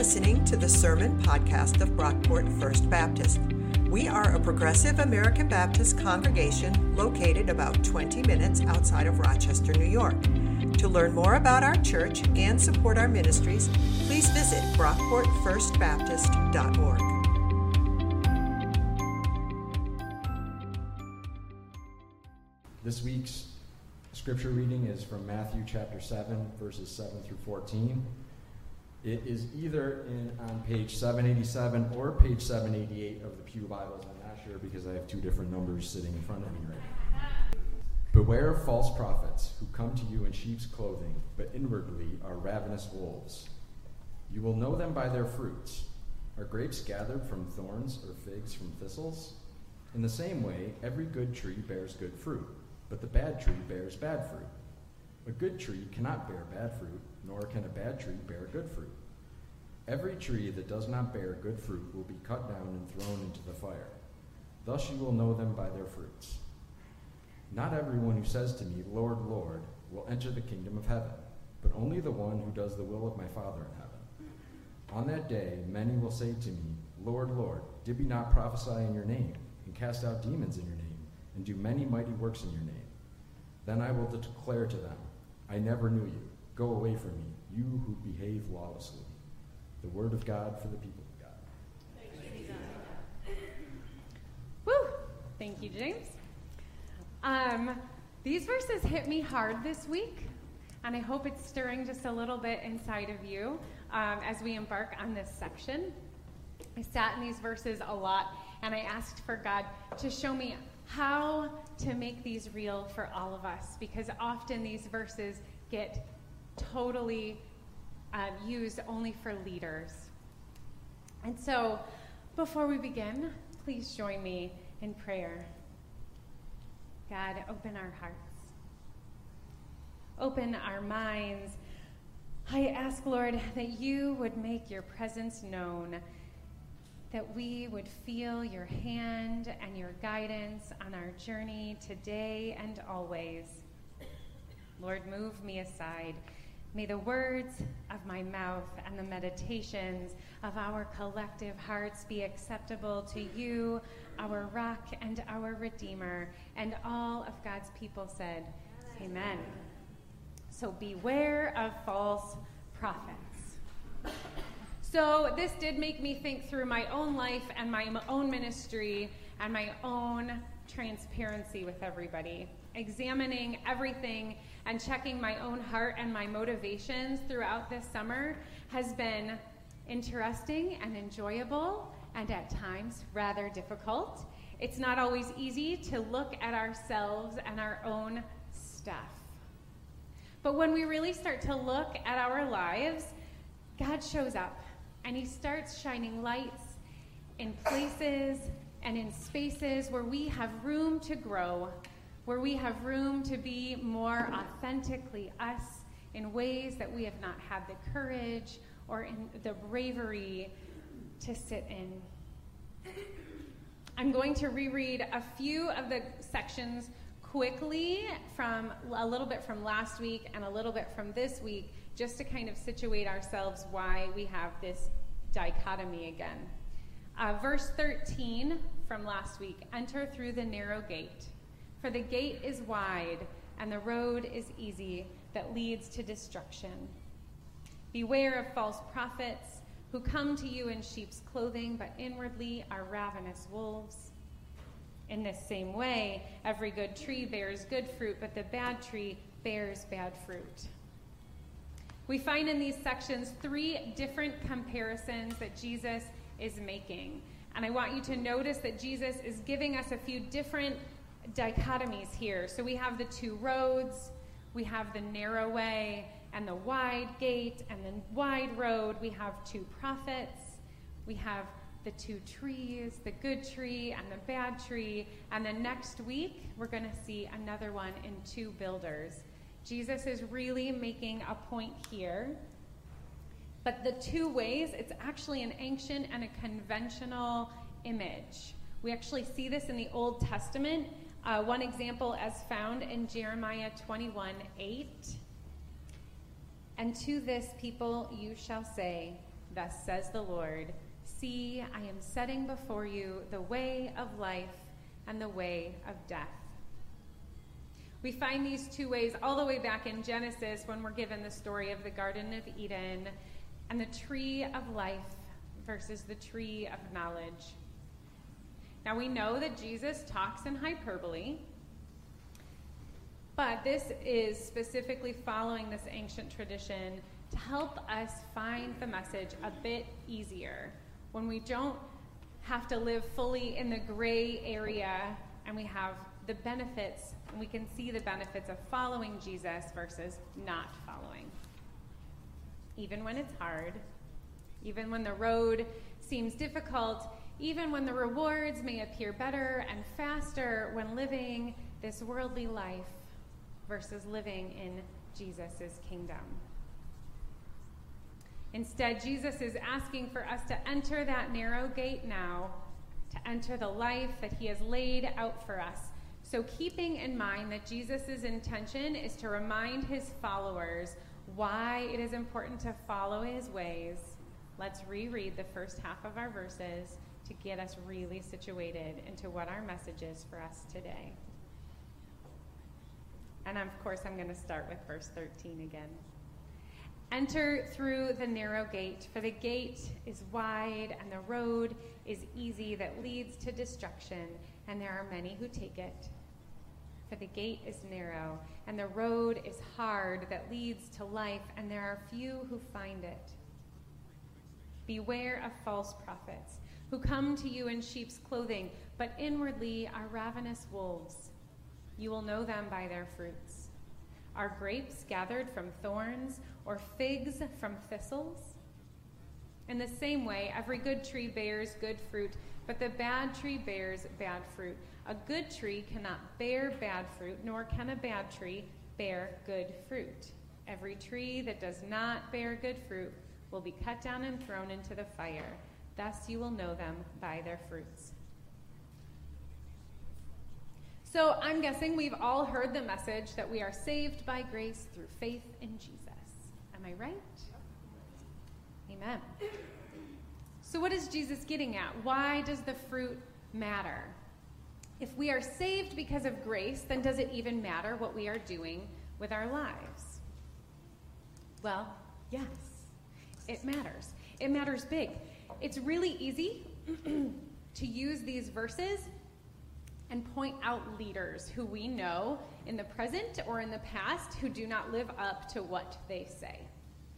listening to the Sermon Podcast of Brockport First Baptist. We are a progressive American Baptist congregation located about 20 minutes outside of Rochester, New York. To learn more about our church and support our ministries, please visit brockportfirstbaptist.org. This week's scripture reading is from Matthew chapter 7, verses 7 through 14. It is either in on page 787 or page 788 of the Pew Bibles. I'm not sure because I have two different numbers sitting in front of me right now. Beware of false prophets who come to you in sheep's clothing, but inwardly are ravenous wolves. You will know them by their fruits. Are grapes gathered from thorns or figs from thistles? In the same way, every good tree bears good fruit, but the bad tree bears bad fruit. A good tree cannot bear bad fruit, nor can a bad tree bear good fruit. Every tree that does not bear good fruit will be cut down and thrown into the fire. Thus you will know them by their fruits. Not everyone who says to me, Lord, Lord, will enter the kingdom of heaven, but only the one who does the will of my Father in heaven. On that day, many will say to me, Lord, Lord, did we not prophesy in your name, and cast out demons in your name, and do many mighty works in your name? Then I will declare to them, I never knew you. Go away from me, you who behave lawlessly. The word of God for the people of God. Woo! Thank you, James. Um, these verses hit me hard this week, and I hope it's stirring just a little bit inside of you um, as we embark on this section. I sat in these verses a lot, and I asked for God to show me how to make these real for all of us, because often these verses get totally um, used only for leaders. And so, before we begin, please join me in prayer. God, open our hearts, open our minds. I ask, Lord, that you would make your presence known, that we would feel your hand and your guidance on our journey today and always. Lord, move me aside. May the words of my mouth and the meditations of our collective hearts be acceptable to you, our rock and our redeemer. And all of God's people said, Amen. So beware of false prophets. So, this did make me think through my own life and my own ministry and my own transparency with everybody, examining everything and checking my own heart and my motivations throughout this summer has been interesting and enjoyable and at times rather difficult. It's not always easy to look at ourselves and our own stuff. But when we really start to look at our lives, God shows up and He starts shining lights in places and in spaces where we have room to grow where we have room to be more authentically us in ways that we have not had the courage or in the bravery to sit in. I'm going to reread a few of the sections quickly from a little bit from last week and a little bit from this week just to kind of situate ourselves why we have this dichotomy again. Uh, verse 13 from last week enter through the narrow gate. For the gate is wide and the road is easy that leads to destruction. Beware of false prophets who come to you in sheep's clothing, but inwardly are ravenous wolves. In this same way, every good tree bears good fruit, but the bad tree bears bad fruit. We find in these sections three different comparisons that Jesus is making. And I want you to notice that Jesus is giving us a few different dichotomies here. So we have the two roads, we have the narrow way and the wide gate and the wide road. We have two prophets, we have the two trees, the good tree and the bad tree. And then next week, we're going to see another one in two builders. Jesus is really making a point here. But the two ways, it's actually an ancient and a conventional image. We actually see this in the Old Testament uh, one example as found in Jeremiah 21 8. And to this people you shall say, Thus says the Lord See, I am setting before you the way of life and the way of death. We find these two ways all the way back in Genesis when we're given the story of the Garden of Eden and the tree of life versus the tree of knowledge. Now we know that Jesus talks in hyperbole, but this is specifically following this ancient tradition to help us find the message a bit easier when we don't have to live fully in the gray area and we have the benefits and we can see the benefits of following Jesus versus not following. Even when it's hard, even when the road seems difficult, even when the rewards may appear better and faster when living this worldly life versus living in Jesus' kingdom. Instead, Jesus is asking for us to enter that narrow gate now, to enter the life that he has laid out for us. So, keeping in mind that Jesus' intention is to remind his followers why it is important to follow his ways, let's reread the first half of our verses to get us really situated into what our message is for us today. And of course, I'm going to start with verse 13 again. Enter through the narrow gate, for the gate is wide and the road is easy that leads to destruction, and there are many who take it. For the gate is narrow and the road is hard that leads to life, and there are few who find it. Beware of false prophets who come to you in sheep's clothing, but inwardly are ravenous wolves. You will know them by their fruits. Are grapes gathered from thorns or figs from thistles? In the same way, every good tree bears good fruit, but the bad tree bears bad fruit. A good tree cannot bear bad fruit, nor can a bad tree bear good fruit. Every tree that does not bear good fruit will be cut down and thrown into the fire. Thus you will know them by their fruits. So I'm guessing we've all heard the message that we are saved by grace through faith in Jesus. Am I right? Amen. So, what is Jesus getting at? Why does the fruit matter? If we are saved because of grace, then does it even matter what we are doing with our lives? Well, yes, it matters. It matters big. It's really easy to use these verses and point out leaders who we know in the present or in the past who do not live up to what they say.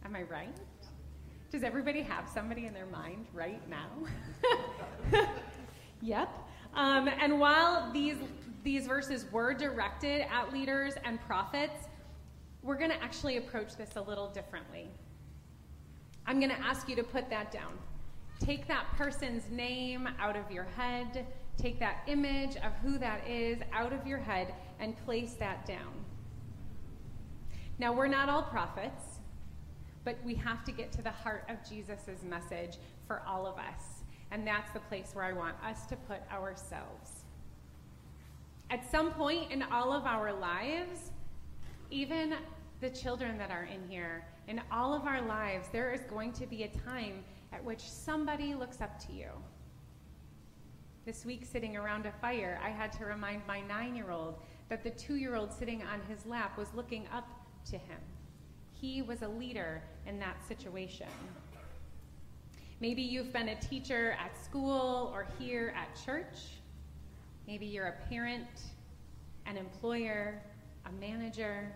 Am I right? Does everybody have somebody in their mind right now? yep. Um, and while these these verses were directed at leaders and prophets, we're going to actually approach this a little differently. I'm going to ask you to put that down. Take that person's name out of your head Take that image of who that is out of your head and place that down. Now, we're not all prophets, but we have to get to the heart of Jesus' message for all of us. And that's the place where I want us to put ourselves. At some point in all of our lives, even the children that are in here, in all of our lives, there is going to be a time at which somebody looks up to you. This week, sitting around a fire, I had to remind my nine year old that the two year old sitting on his lap was looking up to him. He was a leader in that situation. Maybe you've been a teacher at school or here at church. Maybe you're a parent, an employer, a manager,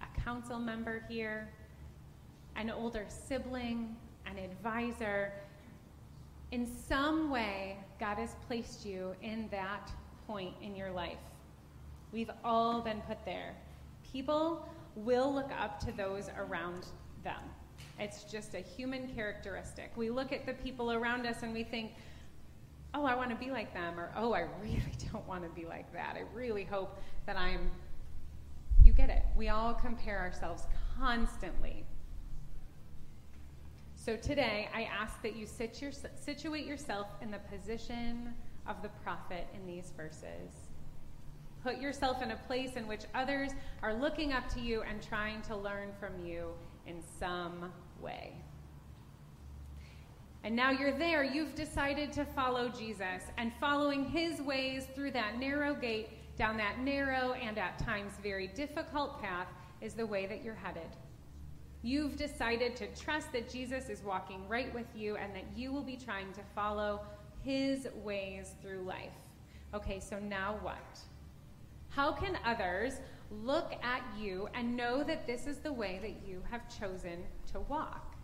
a council member here, an older sibling, an advisor. In some way, God has placed you in that point in your life. We've all been put there. People will look up to those around them. It's just a human characteristic. We look at the people around us and we think, oh, I want to be like them, or oh, I really don't want to be like that. I really hope that I'm. You get it. We all compare ourselves constantly. So today, I ask that you sit your, situate yourself in the position of the prophet in these verses. Put yourself in a place in which others are looking up to you and trying to learn from you in some way. And now you're there. You've decided to follow Jesus. And following his ways through that narrow gate, down that narrow and at times very difficult path, is the way that you're headed. You've decided to trust that Jesus is walking right with you and that you will be trying to follow his ways through life. Okay, so now what? How can others look at you and know that this is the way that you have chosen to walk,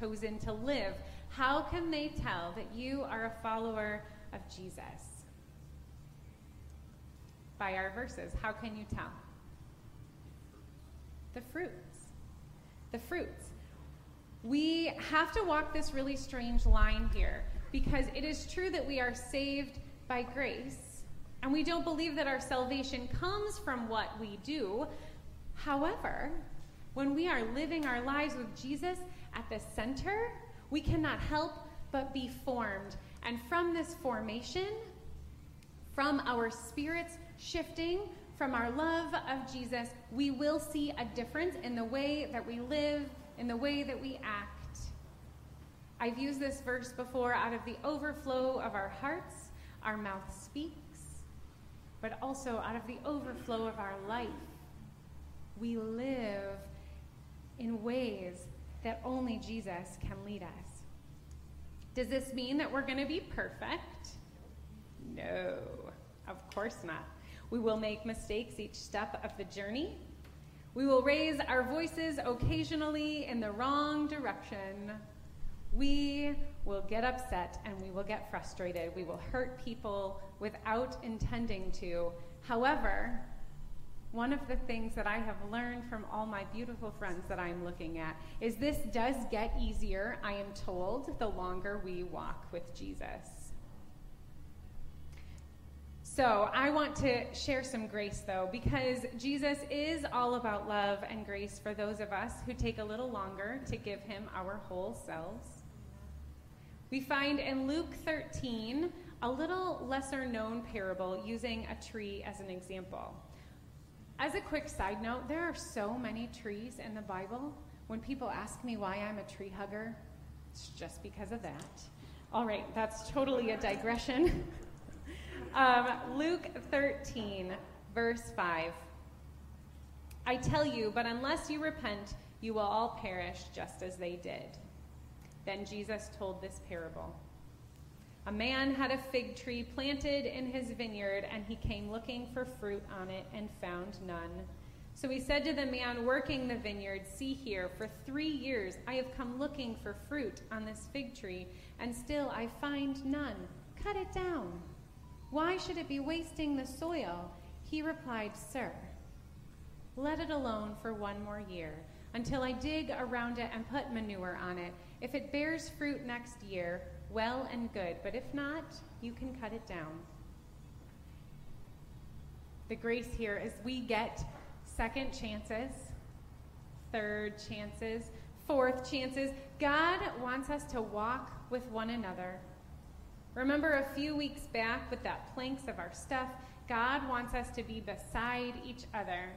chosen to live? How can they tell that you are a follower of Jesus? By our verses. How can you tell? The fruits. The fruits. We have to walk this really strange line here because it is true that we are saved by grace, and we don't believe that our salvation comes from what we do. However, when we are living our lives with Jesus at the center, we cannot help but be formed. And from this formation, from our spirits shifting, from our love of Jesus, we will see a difference in the way that we live, in the way that we act. I've used this verse before out of the overflow of our hearts, our mouth speaks, but also out of the overflow of our life. We live in ways that only Jesus can lead us. Does this mean that we're going to be perfect? No, of course not. We will make mistakes each step of the journey. We will raise our voices occasionally in the wrong direction. We will get upset and we will get frustrated. We will hurt people without intending to. However, one of the things that I have learned from all my beautiful friends that I'm looking at is this does get easier, I am told, the longer we walk with Jesus. So, I want to share some grace though, because Jesus is all about love and grace for those of us who take a little longer to give him our whole selves. We find in Luke 13 a little lesser known parable using a tree as an example. As a quick side note, there are so many trees in the Bible. When people ask me why I'm a tree hugger, it's just because of that. All right, that's totally a digression. um, Luke 13, verse 5. I tell you, but unless you repent, you will all perish just as they did. Then Jesus told this parable. A man had a fig tree planted in his vineyard, and he came looking for fruit on it and found none. So he said to the man working the vineyard, See here, for three years I have come looking for fruit on this fig tree, and still I find none. Cut it down. Why should it be wasting the soil? He replied, Sir, let it alone for one more year, until I dig around it and put manure on it. If it bears fruit next year, well and good, but if not, you can cut it down. The grace here is we get second chances, third chances, fourth chances. God wants us to walk with one another. Remember a few weeks back with that planks of our stuff, God wants us to be beside each other,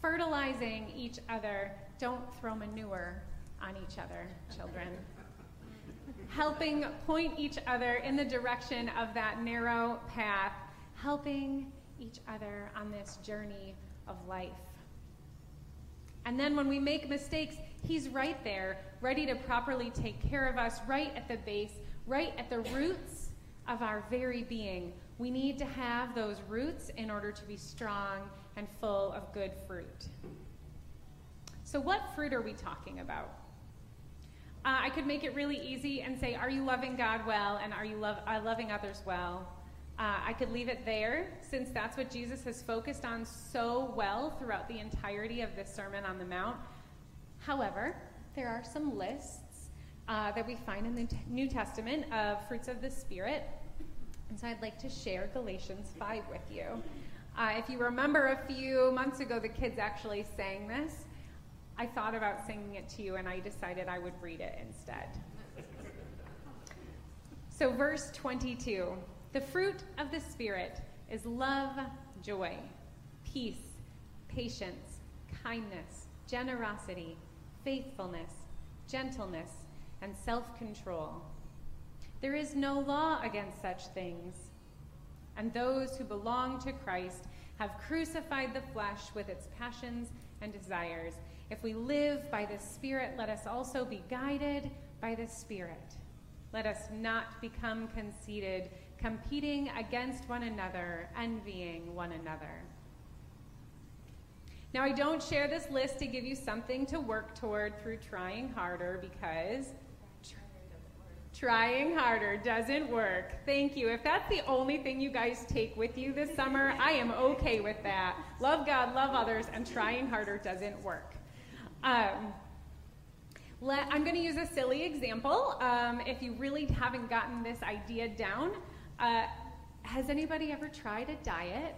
fertilizing each other. Don't throw manure on each other, children helping point each other in the direction of that narrow path, helping each other on this journey of life. And then when we make mistakes, He's right there, ready to properly take care of us, right at the base, right at the roots of our very being. We need to have those roots in order to be strong and full of good fruit. So, what fruit are we talking about? Uh, I could make it really easy and say, Are you loving God well? And are you uh, loving others well? Uh, I could leave it there since that's what Jesus has focused on so well throughout the entirety of this Sermon on the Mount. However, there are some lists uh, that we find in the New Testament of fruits of the Spirit. And so I'd like to share Galatians 5 with you. Uh, if you remember a few months ago, the kids actually sang this. I thought about singing it to you and I decided I would read it instead. so, verse 22 the fruit of the Spirit is love, joy, peace, patience, kindness, generosity, faithfulness, gentleness, and self control. There is no law against such things. And those who belong to Christ have crucified the flesh with its passions and desires. If we live by the Spirit, let us also be guided by the Spirit. Let us not become conceited, competing against one another, envying one another. Now, I don't share this list to give you something to work toward through trying harder because trying harder doesn't work. Thank you. If that's the only thing you guys take with you this summer, I am okay with that. Love God, love others, and trying harder doesn't work. Um, let, I'm going to use a silly example. Um, if you really haven't gotten this idea down, uh, has anybody ever tried a diet?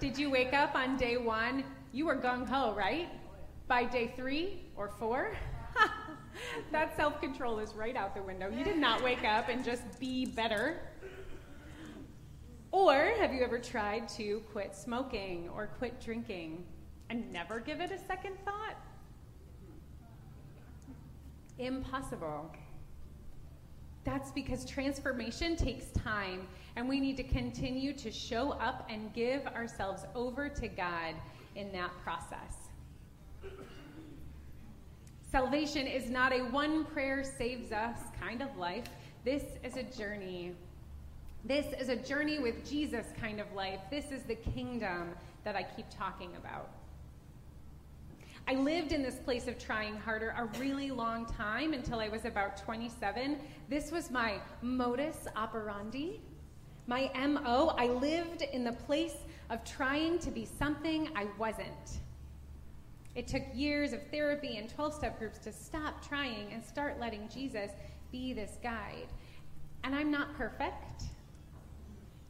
Did you wake up on day one? You were gung ho, right? By day three or four? that self control is right out the window. You did not wake up and just be better. Or have you ever tried to quit smoking or quit drinking and never give it a second thought? Impossible. That's because transformation takes time, and we need to continue to show up and give ourselves over to God in that process. Salvation is not a one prayer saves us kind of life. This is a journey. This is a journey with Jesus kind of life. This is the kingdom that I keep talking about. I lived in this place of trying harder a really long time until I was about 27. This was my modus operandi, my MO. I lived in the place of trying to be something I wasn't. It took years of therapy and 12 step groups to stop trying and start letting Jesus be this guide. And I'm not perfect.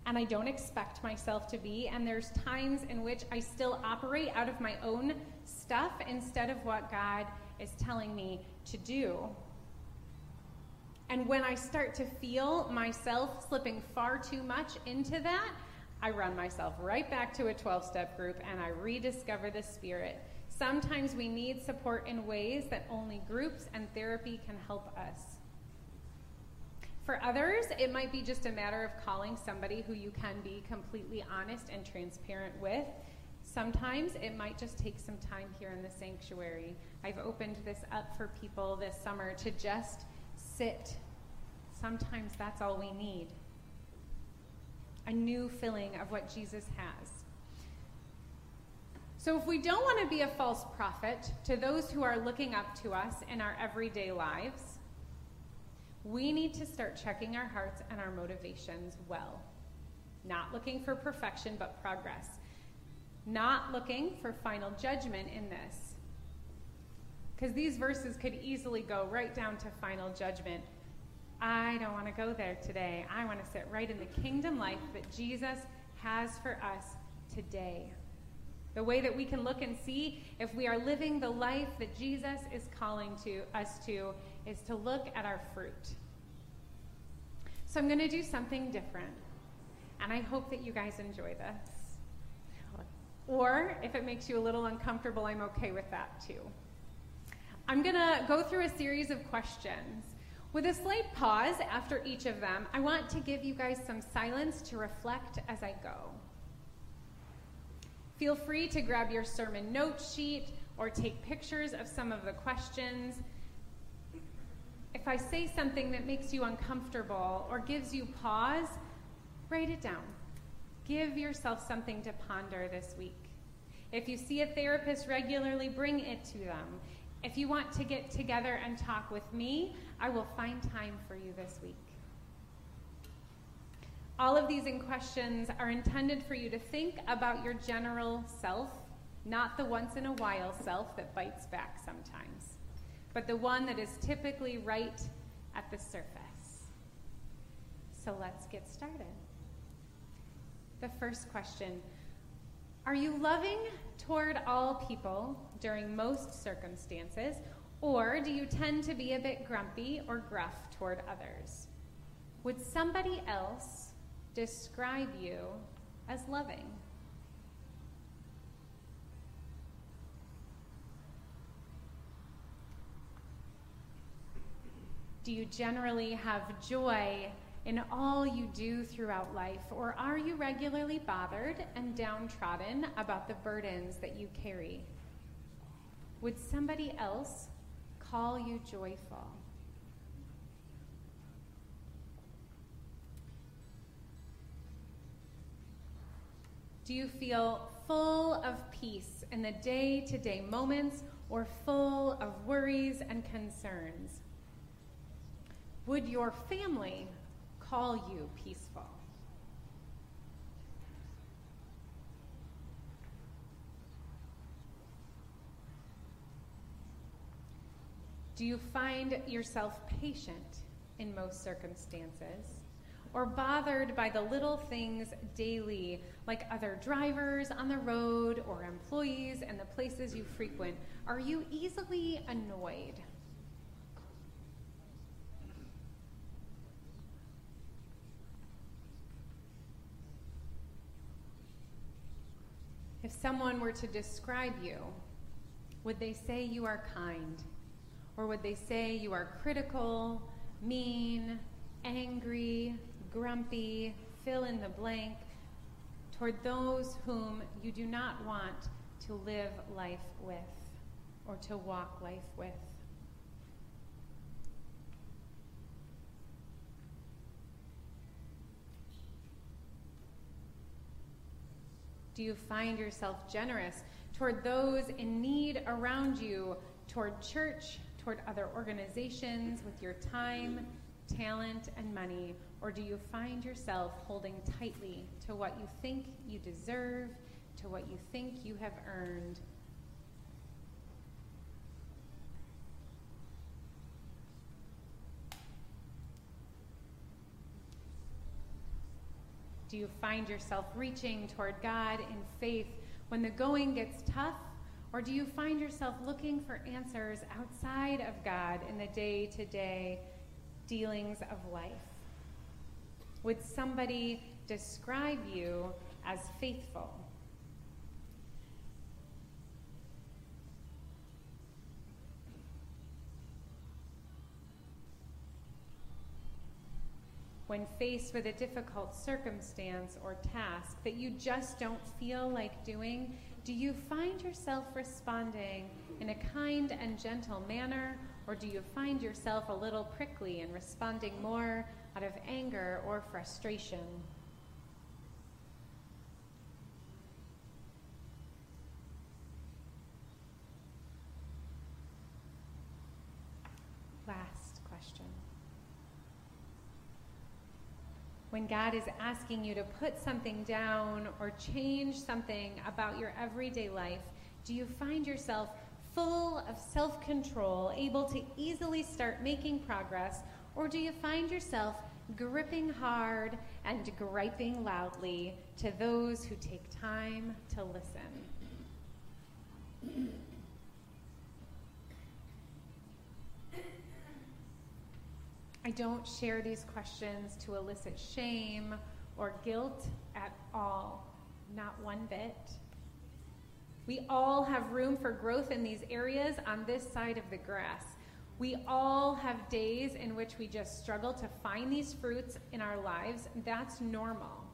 And I don't expect myself to be. And there's times in which I still operate out of my own stuff instead of what God is telling me to do. And when I start to feel myself slipping far too much into that, I run myself right back to a 12 step group and I rediscover the Spirit. Sometimes we need support in ways that only groups and therapy can help us. For others, it might be just a matter of calling somebody who you can be completely honest and transparent with Sometimes it might just take some time here in the sanctuary. I've opened this up for people this summer to just sit. Sometimes that's all we need a new filling of what Jesus has. So, if we don't want to be a false prophet to those who are looking up to us in our everyday lives, we need to start checking our hearts and our motivations well. Not looking for perfection, but progress not looking for final judgment in this. Because these verses could easily go right down to final judgment. I don't want to go there today. I want to sit right in the kingdom life that Jesus has for us today. The way that we can look and see if we are living the life that Jesus is calling to us to is to look at our fruit. So I'm going to do something different. And I hope that you guys enjoy this. Or if it makes you a little uncomfortable, I'm okay with that too. I'm going to go through a series of questions. With a slight pause after each of them, I want to give you guys some silence to reflect as I go. Feel free to grab your sermon note sheet or take pictures of some of the questions. If I say something that makes you uncomfortable or gives you pause, write it down. Give yourself something to ponder this week. If you see a therapist regularly, bring it to them. If you want to get together and talk with me, I will find time for you this week. All of these in questions are intended for you to think about your general self, not the once in a while self that bites back sometimes, but the one that is typically right at the surface. So let's get started the first question Are you loving toward all people during most circumstances, or do you tend to be a bit grumpy or gruff toward others? Would somebody else describe you as loving? Do you generally have joy in all you do throughout life, or are you regularly bothered and downtrodden about the burdens that you carry? Would somebody else call you joyful? Do you feel full of peace in the day to day moments or full of worries and concerns? Would your family call you peaceful? Do you find yourself patient in most circumstances? Or bothered by the little things daily, like other drivers on the road or employees and the places you frequent? Are you easily annoyed? If someone were to describe you, would they say you are kind? Or would they say you are critical, mean, angry, grumpy, fill in the blank, toward those whom you do not want to live life with or to walk life with? Do you find yourself generous toward those in need around you, toward church, toward other organizations with your time, talent, and money? Or do you find yourself holding tightly to what you think you deserve, to what you think you have earned? Do you find yourself reaching toward God in faith when the going gets tough? Or do you find yourself looking for answers outside of God in the day to day dealings of life? Would somebody describe you as faithful? when faced with a difficult circumstance or task that you just don't feel like doing, do you find yourself responding in a kind and gentle manner, or do you find yourself a little prickly and responding more out of anger or frustration? Last question. When God is asking you to put something down or change something about your everyday life, do you find yourself full of self control, able to easily start making progress, or do you find yourself gripping hard and griping loudly to those who take time to listen? I don't share these questions to elicit shame or guilt at all, not one bit. We all have room for growth in these areas on this side of the grass. We all have days in which we just struggle to find these fruits in our lives. That's normal.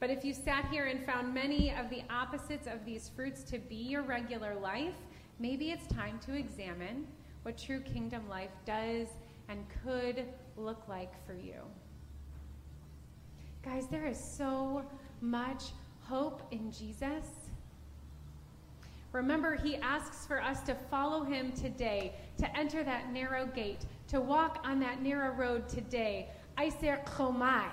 But if you sat here and found many of the opposites of these fruits to be your regular life, maybe it's time to examine what true kingdom life does and could look like for you. Guys, there is so much hope in Jesus. Remember, he asks for us to follow him today, to enter that narrow gate, to walk on that narrow road today. Eiserchomai.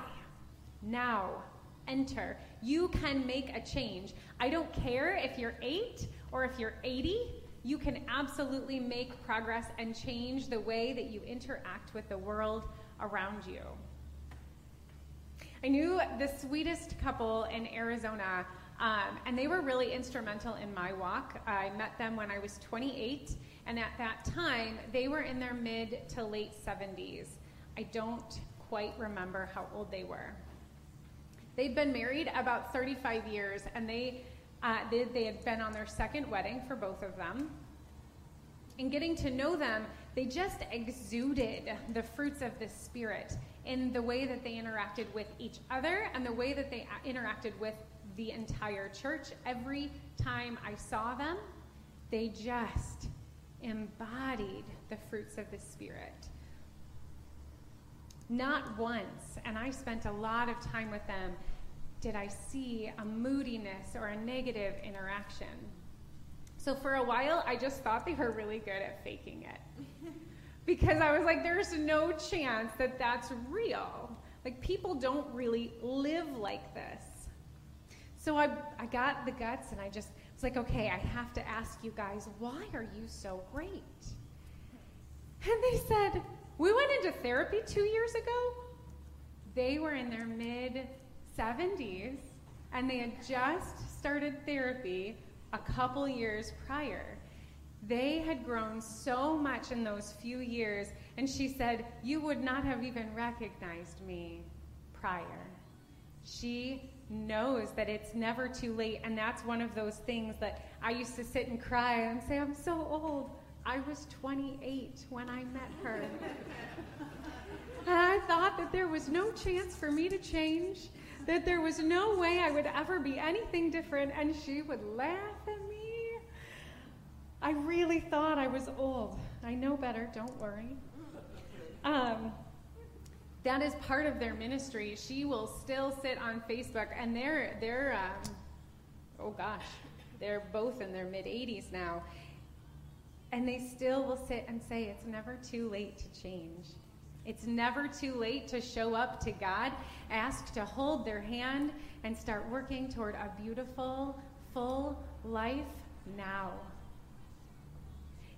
Now, enter. You can make a change. I don't care if you're eight or if you're 80 you can absolutely make progress and change the way that you interact with the world around you. I knew the sweetest couple in Arizona, um, and they were really instrumental in my walk. I met them when I was 28, and at that time, they were in their mid to late 70s. I don't quite remember how old they were. They'd been married about 35 years, and they uh, they, they had been on their second wedding for both of them. In getting to know them, they just exuded the fruits of the Spirit in the way that they interacted with each other and the way that they interacted with the entire church. Every time I saw them, they just embodied the fruits of the Spirit. Not once, and I spent a lot of time with them, did I see a moodiness or a negative interaction. So for a while, I just thought they were really good at faking it. because I was like, there's no chance that that's real. Like, people don't really live like this. So I, I got the guts and I just was like, okay, I have to ask you guys, why are you so great? And they said, we went into therapy two years ago. They were in their mid 70s and they had just started therapy a couple years prior. They had grown so much in those few years, and she said, You would not have even recognized me prior. She knows that it's never too late, and that's one of those things that I used to sit and cry and say, I'm so old. I was 28 when I met her. and I thought that there was no chance for me to change, that there was no way I would ever be anything different, and she would laugh at me. I really thought I was old. I know better, don't worry. Um, that is part of their ministry. She will still sit on Facebook, and they're, they're um, oh gosh, they're both in their mid 80s now. And they still will sit and say, It's never too late to change. It's never too late to show up to God, ask to hold their hand, and start working toward a beautiful, full life now.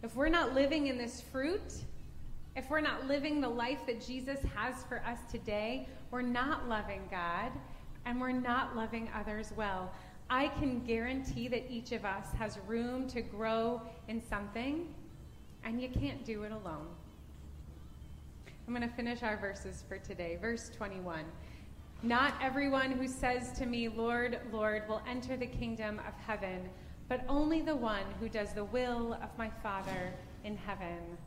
If we're not living in this fruit, if we're not living the life that Jesus has for us today, we're not loving God and we're not loving others well. I can guarantee that each of us has room to grow in something, and you can't do it alone. I'm going to finish our verses for today. Verse 21. Not everyone who says to me, Lord, Lord, will enter the kingdom of heaven, but only the one who does the will of my Father in heaven.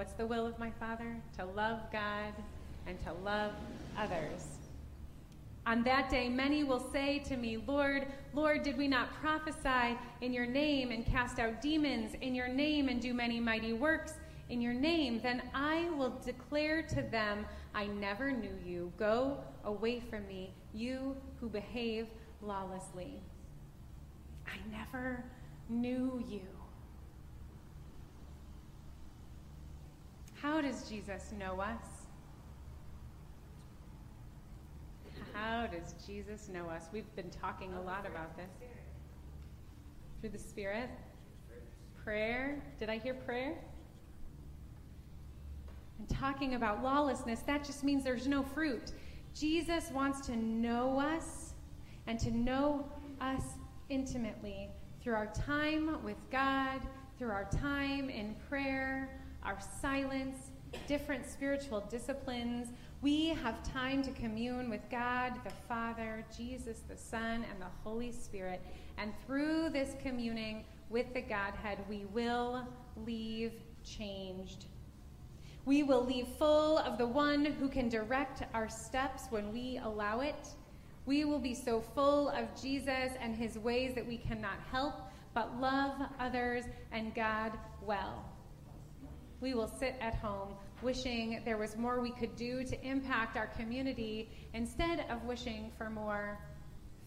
What's the will of my Father? To love God and to love others. On that day, many will say to me, Lord, Lord, did we not prophesy in your name and cast out demons in your name and do many mighty works in your name? Then I will declare to them, I never knew you. Go away from me, you who behave lawlessly. I never knew you. How does Jesus know us? How does Jesus know us? We've been talking a lot about this. Through the Spirit? Prayer? Did I hear prayer? And talking about lawlessness, that just means there's no fruit. Jesus wants to know us and to know us intimately through our time with God, through our time in prayer, our silence, different spiritual disciplines. We have time to commune with God, the Father, Jesus, the Son, and the Holy Spirit. And through this communing with the Godhead, we will leave changed. We will leave full of the one who can direct our steps when we allow it we will be so full of Jesus and his ways that we cannot help but love others and God well. We will sit at home wishing there was more we could do to impact our community instead of wishing for more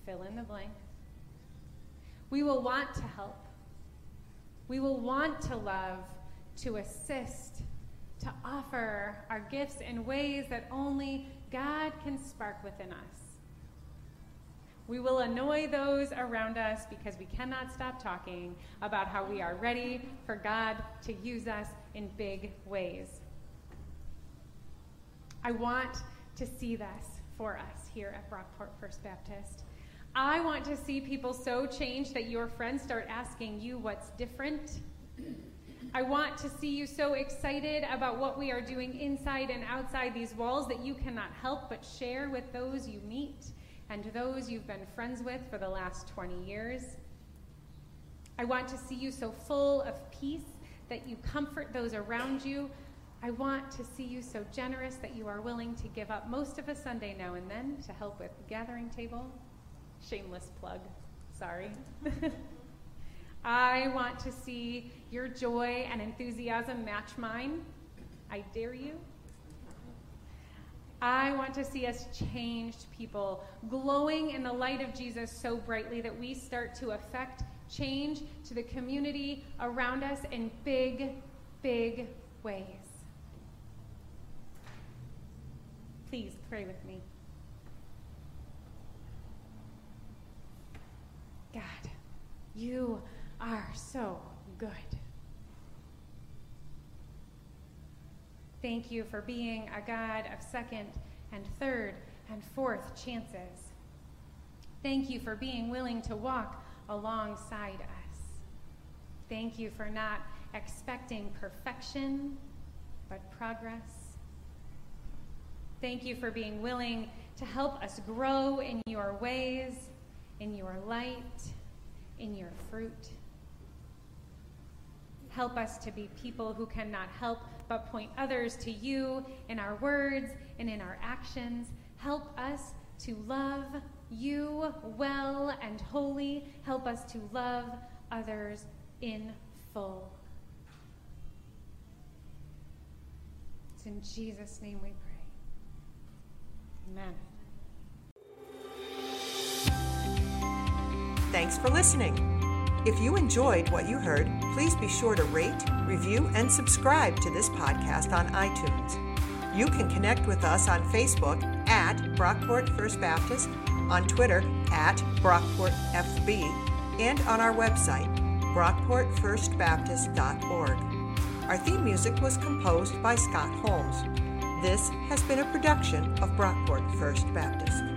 fill in the blank. We will want to help. We will want to love, to assist, to offer our gifts in ways that only God can spark within us. We will annoy those around us because we cannot stop talking about how we are ready for God to use us in big ways. I want to see this for us here at Brockport First Baptist. I want to see people so changed that your friends start asking you what's different. I want to see you so excited about what we are doing inside and outside these walls that you cannot help but share with those you meet and those you've been friends with for the last 20 years. I want to see you so full of peace that you comfort those around you. I want to see you so generous that you are willing to give up most of a Sunday now and then to help with the gathering table. Shameless plug, sorry. I want to see your joy and enthusiasm match mine. I dare you. I want to see us changed people, glowing in the light of Jesus so brightly that we start to affect change to the community around us in big, big ways. Please pray with me. God, you are so good. Thank you for being a God of second and third and fourth chances. Thank you for being willing to walk alongside us. Thank you for not expecting perfection, but progress. Thank you for being willing to help us grow in your ways, in your light, in your fruit. Help us to be people who cannot help but point others to you in our words and in our actions. Help us to love you well and wholly. Help us to love others in full. It's in Jesus' name we pray. Amen. Thanks for listening. If you enjoyed what you heard, please be sure to rate, review, and subscribe to this podcast on iTunes. You can connect with us on Facebook at Brockport First Baptist, on Twitter at BrockportFB, and on our website, brockportfirstbaptist.org. Our theme music was composed by Scott Holmes. This has been a production of Brockport First Baptist.